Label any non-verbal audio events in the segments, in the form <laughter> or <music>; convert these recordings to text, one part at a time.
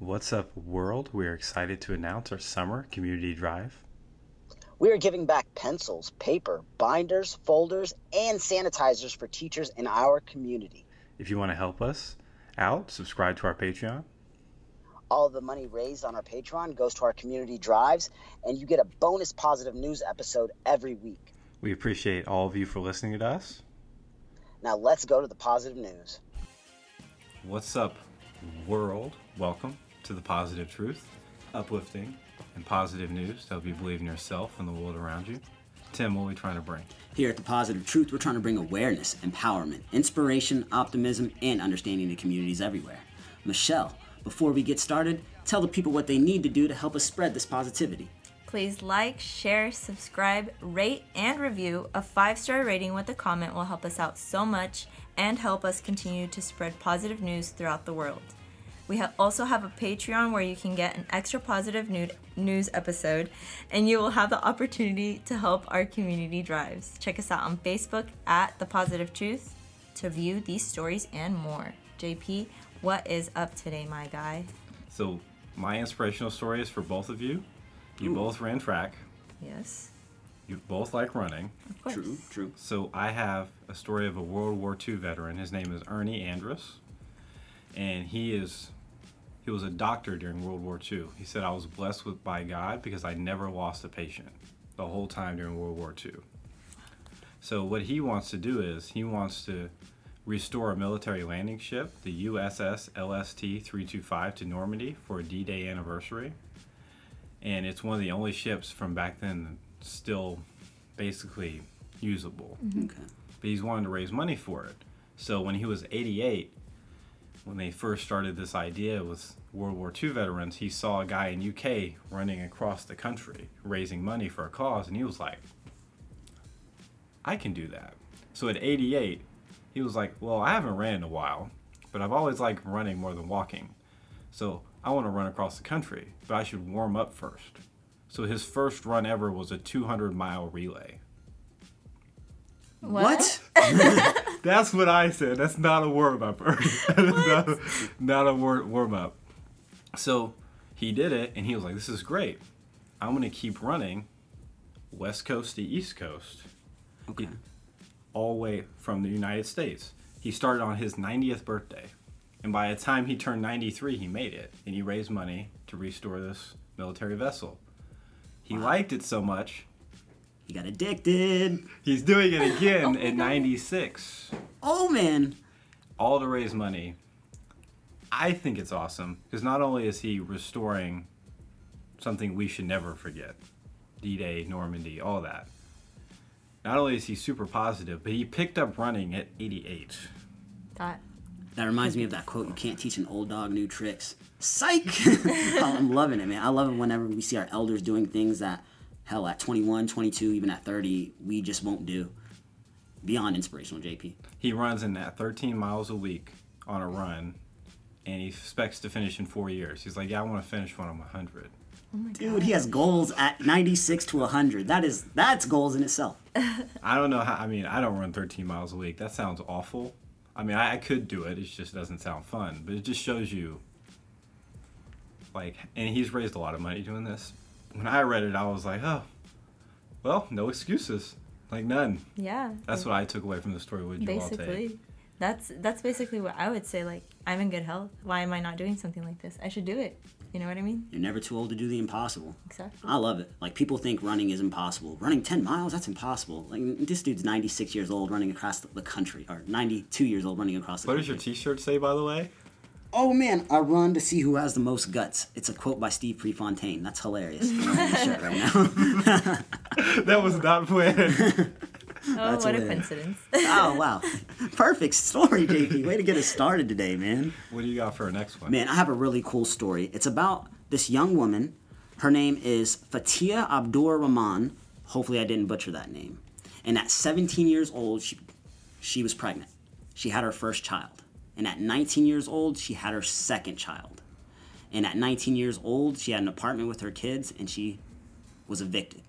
What's up, world? We are excited to announce our summer community drive. We are giving back pencils, paper, binders, folders, and sanitizers for teachers in our community. If you want to help us out, subscribe to our Patreon. All the money raised on our Patreon goes to our community drives, and you get a bonus positive news episode every week. We appreciate all of you for listening to us. Now let's go to the positive news. What's up, world? Welcome to the positive truth, uplifting and positive news to help you believe in yourself and the world around you. Tim, what are we trying to bring? Here at The Positive Truth, we're trying to bring awareness, empowerment, inspiration, optimism, and understanding to communities everywhere. Michelle, before we get started, tell the people what they need to do to help us spread this positivity. Please like, share, subscribe, rate, and review. A five star rating with a comment will help us out so much and help us continue to spread positive news throughout the world. We ha- also have a Patreon where you can get an extra positive nude- news episode, and you will have the opportunity to help our community drives. Check us out on Facebook at The Positive Truth to view these stories and more. JP, what is up today, my guy? So, my inspirational story is for both of you. You both ran track. Yes, You both like running. of course. True, true. So I have a story of a World War II veteran. His name is Ernie Andrus, and he is he was a doctor during World War II. He said I was blessed with by God because I never lost a patient the whole time during World War II. So what he wants to do is he wants to restore a military landing ship, the USS LST 325 to Normandy for a D-Day anniversary. And it's one of the only ships from back then still basically usable mm-hmm. Okay. but he's wanting to raise money for it. So when he was 88, when they first started this idea with World War II veterans, he saw a guy in UK running across the country raising money for a cause, and he was like, I can do that. So at 88, he was like, Well, I haven't ran in a while, but I've always liked running more than walking. So I want to run across the country, but I should warm up first. So his first run ever was a 200 mile relay. What? <laughs> That's what I said. That's not a warm up. <laughs> Not, a, not a warm up. So he did it, and he was like, "This is great. I'm gonna keep running, west coast to east coast, Okay. all the way from the United States." He started on his 90th birthday, and by the time he turned 93, he made it, and he raised money to restore this military vessel. He liked it so much, He got addicted. he's doing it again my in '96. Oh, man. all to raise money. I think it's awesome because not only is he restoring something we should never forget D Day, Normandy, all that. Not only is he super positive, but he picked up running at 88. That That reminds me of that quote, you can't teach an old dog new tricks. Psych! <laughs> <laughs> Oh, I'm loving it, man. I love it whenever we see our elders doing things that, hell, at 21, 22, even at 30, we just won't do. Beyond inspirational, JP. He runs in that 13 miles a week on a run, and he expects to finish in four years. He's like, Yeah, I want to finish when I'm 100. Dude, he has goals at 96 to 100. That is, that's goals in itself. <laughs> I don't know how, I mean, I don't run 13 miles a week. That sounds awful. I mean, I, I could do it, it just doesn't sound fun. But it just shows you, like, and he's raised a lot of money doing this. When I read it, I was like, oh, well, no excuses. Like, none. yeah. That's what I took away from the story. Would you all take? basically that's that's basically what i would say like i'm in good health why am i not doing something like this i should do it you know what i mean You're never too old to do the impossible. exactly I love it. Like people think running is impossible. Running 10 miles, that's impossible. Like this dude's 96 years old running across the, the country, or 92 years old running across the country. What does your t shirt say, by the way? Oh man, I run to see who has the most guts. It's a quote by Steve Prefontaine. That's hilarious. I'm wearing the shirt right now. <laughs> that was not planned. oh That's what a coincidence oh wow, <laughs> perfect story, JP. Way to get us started today, man. what do you got for our next one? Man, I have a really cool story. It's about this young woman. Her name is Fatia Abdur Rahman. Hopefully, I didn't butcher that name. And at 17 years old, she, she was pregnant. She had her first child. And at 19 years old, she had her second child. And at 19 years old, she had an apartment with her kids and she was evicted.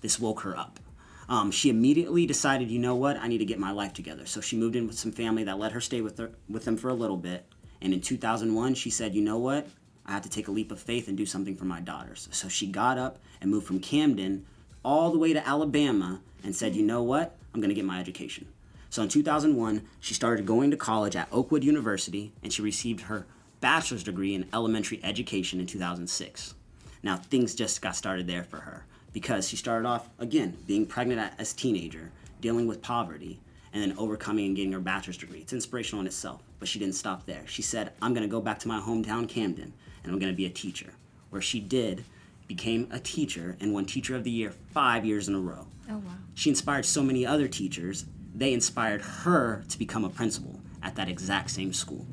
This woke her up. Um, she immediately decided, you know what, I need to get my life together. So she moved in with some family that let her stay with her with them for a little bit. And in 2001, she said, you know what, I have to take a leap of faith and do something for my daughters. So she got up and moved from Camden all the way to Alabama and said, you know what? I'm going to get my education. So in 2001, she started going to college at Oakwood University and she received her bachelor's degree in elementary education in 2006. Now, things just got started there for her because she started off, again, being pregnant as a teenager, dealing with poverty, and then overcoming and getting her bachelor's degree. It's inspirational in itself, but she didn't stop there. She said, I'm going to go back to my hometown, Camden, and I'm going to be a teacher. Where she did, became a teacher, and won Teacher of the Year five years in a row. Oh, wow. She inspired so many other teachers, they inspired her to become a principal at that exact same school.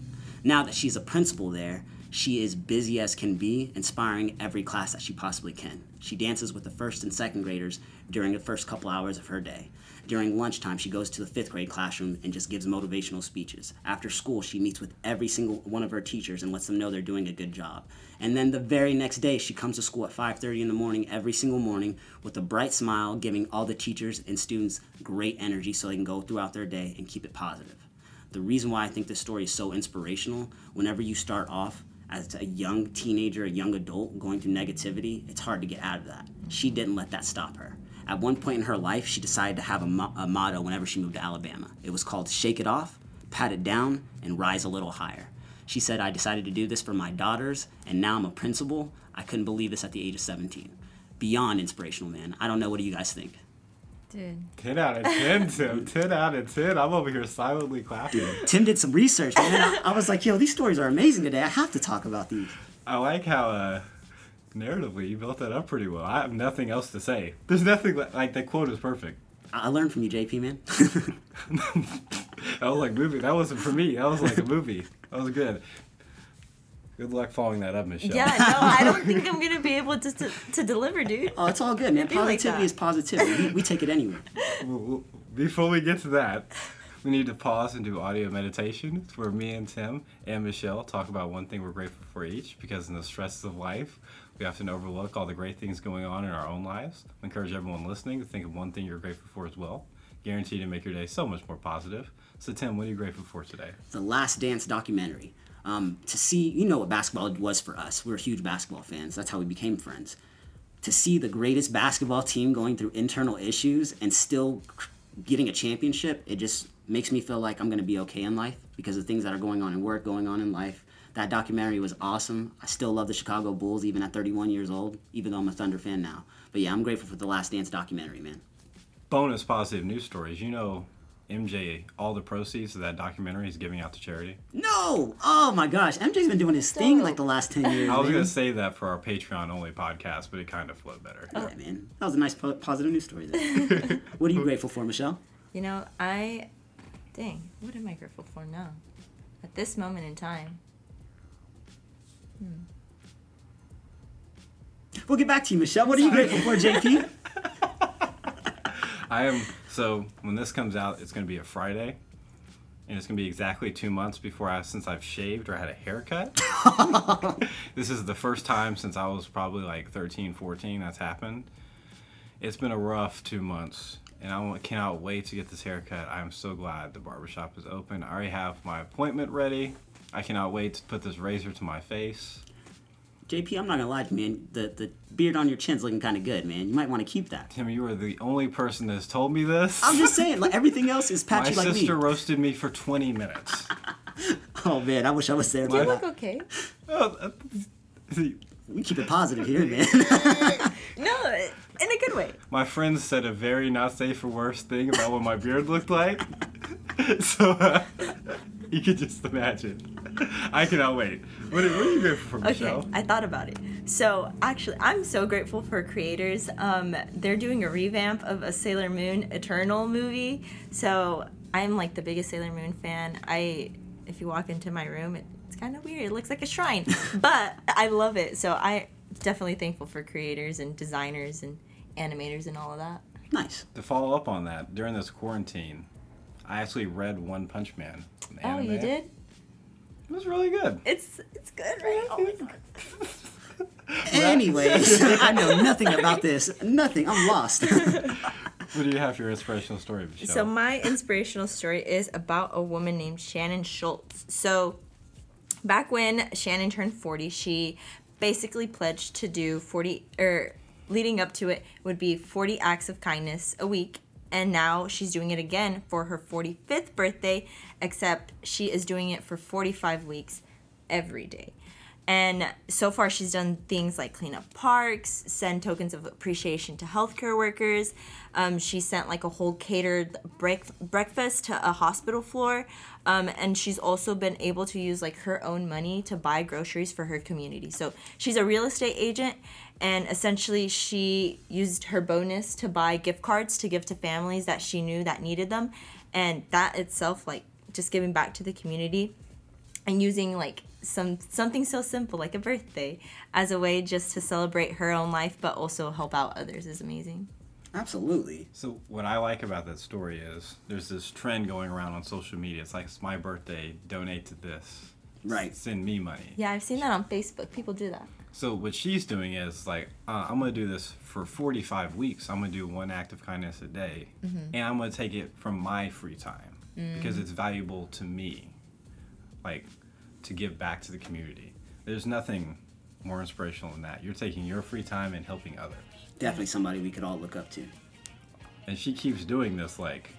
Now that she's a principal there, she is busy as can be, inspiring every class that she possibly can. She dances with the first and second graders during the first couple hours of her day. During lunchtime, she goes to the fifth grade classroom and just gives motivational speeches. After school, she meets with every single one of her teachers and lets them know they're doing a good job. And then the very next day, she comes to school at 5:30 in the morning every single morning with a bright smile, giving all the teachers and students great energy so they can go throughout their day and keep it positive. The reason why I think this story is so inspirational, whenever you start off as a young teenager, a young adult going through negativity, it's hard to get out of that. She didn't let that stop her. At one point in her life, she decided to have a, mo- a motto whenever she moved to Alabama. It was called Shake It Off, Pat It Down, and Rise a Little Higher. She said, I decided to do this for my daughters, and now I'm a principal. I couldn't believe this at the age of 17. Beyond inspirational, man. I don't know. What do you guys think? Dude. 10 out of 10, Tim. <laughs> 10 out of 10. I'm over here silently clapping. Tim did some research, man. I, I was like, yo, these stories are amazing today. I have to talk about these. I like how uh, narratively you built that up pretty well. I have nothing else to say. There's nothing li- like that quote is perfect. I I learned from you, JP, man. <laughs> <laughs> That was like movie. That wasn't for me. That was like a movie. That was good. Good luck following that up, Michelle. Yeah, no, I don't think I'm gonna be able to to, to deliver, dude. oh, it's all good, man. It'd like Positivity that. is positivity. We, we take it anywhere. <laughs> Well, well, Before we get to that, we need to pause and do audio meditation where me and Tim and Michelle talk about one thing we're grateful for each because in the stresses of life, we often overlook all the great things going on in our own lives. We encourage everyone listening to think of one thing you're grateful for as well. Guaranteed to make your day so much more positive. So, Tim, what are you grateful for today? The Last Dance documentary. Um, to see, you know what basketball was for us—we're huge basketball fans. That's how we became friends. To see the greatest basketball team going through internal issues and still getting a championship, it just makes me feel like I'm going to be okay in life because of things that are going on in work, going on in life. That documentary was awesome. I still love the Chicago Bulls even at 31 years old, even though I'm a Thunder fan now. But yeah, I'm grateful for the Last Dance documentary, man. Bonus positive news stories. You know, MJ, all the proceeds of that documentary is giving out to charity. No! Oh my gosh, MJ's been doing his thing like the last 10 years. I was going to say that for our Patreon only podcast, but it kind of flowed better. Yeah, man. That was a nice po- positive news story there. <laughs> what are you grateful for, Michelle? You know, I, dang, what am I grateful for now? At this moment in time, hmm. We'll get back to you, Michelle. What are you grateful for, JP? <laughs> I am so when this comes out, it's going to be a Friday, and it's going to be exactly two months before I since I've shaved or had a haircut. <laughs> this is the first time since I was probably like 13, 14 that's happened. It's been a rough two months, and I cannot wait to get this haircut. I'm so glad the barbershop is open. I already have my appointment ready. I cannot wait to put this razor to my face. JP, I'm not gonna lie to you, man. The the beard on your chin's looking kind of good, man. You might want to keep that. Tim, you are the only person that's told me this. I'm just saying, like everything else is <laughs> my patchy like sister me. roasted me for 20 minutes. <laughs> Oh man, I wish I was there. Do you for look that. okay. <laughs> Oh, uh, We keep it positive here, man. No, in a good way. My friends said a very not safe for worse thing about what my beard looked like. so uh, <laughs> you could just imagine. I cannot wait. What are, what are you grateful for, Okay, Michelle? I thought about it. So actually, I'm so grateful for creators. Um, they're doing a revamp of a Sailor Moon Eternal movie. So I'm like the biggest Sailor Moon fan. I, if you walk into my room, it, it's kind of weird. It looks like a shrine, <laughs> but I love it. So I definitely thankful for creators and designers and animators and all of that. nice. To follow up on that, during this quarantine, I actually read One Punch Man. the Oh, you did? It was really good. It's it's good, right? Oh my god. <laughs> <laughs> Anyways, <laughs> I know nothing about this. Nothing. I'm lost. What do you have for your inspirational story, Michelle? So my inspirational story is about a woman named Shannon Schultz. So back when Shannon turned 40, she basically pledged to do 40 or leading up to it would be 40 acts of kindness a week and now she's doing it again for her 45th birthday except she is doing it for 45 weeks every day and so far, she's done things like clean up parks, send tokens of appreciation to healthcare workers. Um, she sent like a whole catered break- breakfast to a hospital floor. Um, and she's also been able to use like her own money to buy groceries for her community. So she's a real estate agent. And essentially, she used her bonus to buy gift cards to give to families that she knew that needed them. And that itself, like just giving back to the community and using like some something so simple like a birthday as a way just to celebrate her own life but also help out others is amazing Absolutely. So what I like about that story is there's this trend going around on social media. It's like it's my birthday, donate to this. Right. Send me money. yeah i've seen that on facebook people do that So what she's doing is like, uh, I'm gonna do this for 45 weeks. I'm gonna do one act of kindness a day, and I'm gonna take it from my free time because it's valuable to me, like to give back to the community. There's nothing more inspirational than that. You're taking your free time and helping others. Definitely somebody we could all look up to. And she keeps doing this like.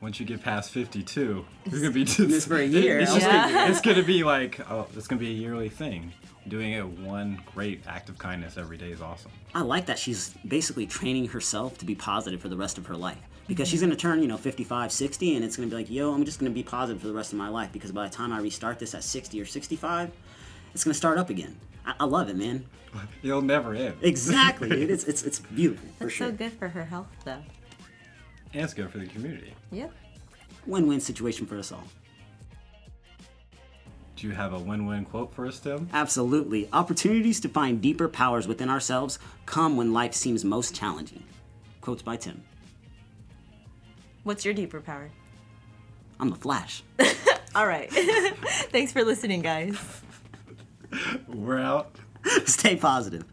Once you get past 52, <laughs> you're gonna be just, This for a year. <laughs> It's, Yeah. gonna, it's gonna be like, oh, it's gonna be a yearly thing. Doing it one great act of kindness every day is awesome. I like that she's basically training herself to be positive for the rest of her life. Because she's mhm. going to turn, you know, 55, 60, and it's going to be like, yo, I'm just going to be positive for the rest of my life. Because by the time I restart this at 60 or 65, it's going to start up again. I, I love it, man. <laughs> You'll never end. Exactly, dude. It's, it's, it's <laughs> beautiful, for that's sure. so good for her health though And it's good for the community. yep Win win situation for us all. Do you have a win-win quote for us, Tim? Absolutely. Opportunities to find deeper powers within ourselves come when life seems most challenging. Quotes by Tim. what's your deeper power I'm the Flash. <laughs> all right <laughs> thanks for listening guys We're out. <laughs> Stay positive.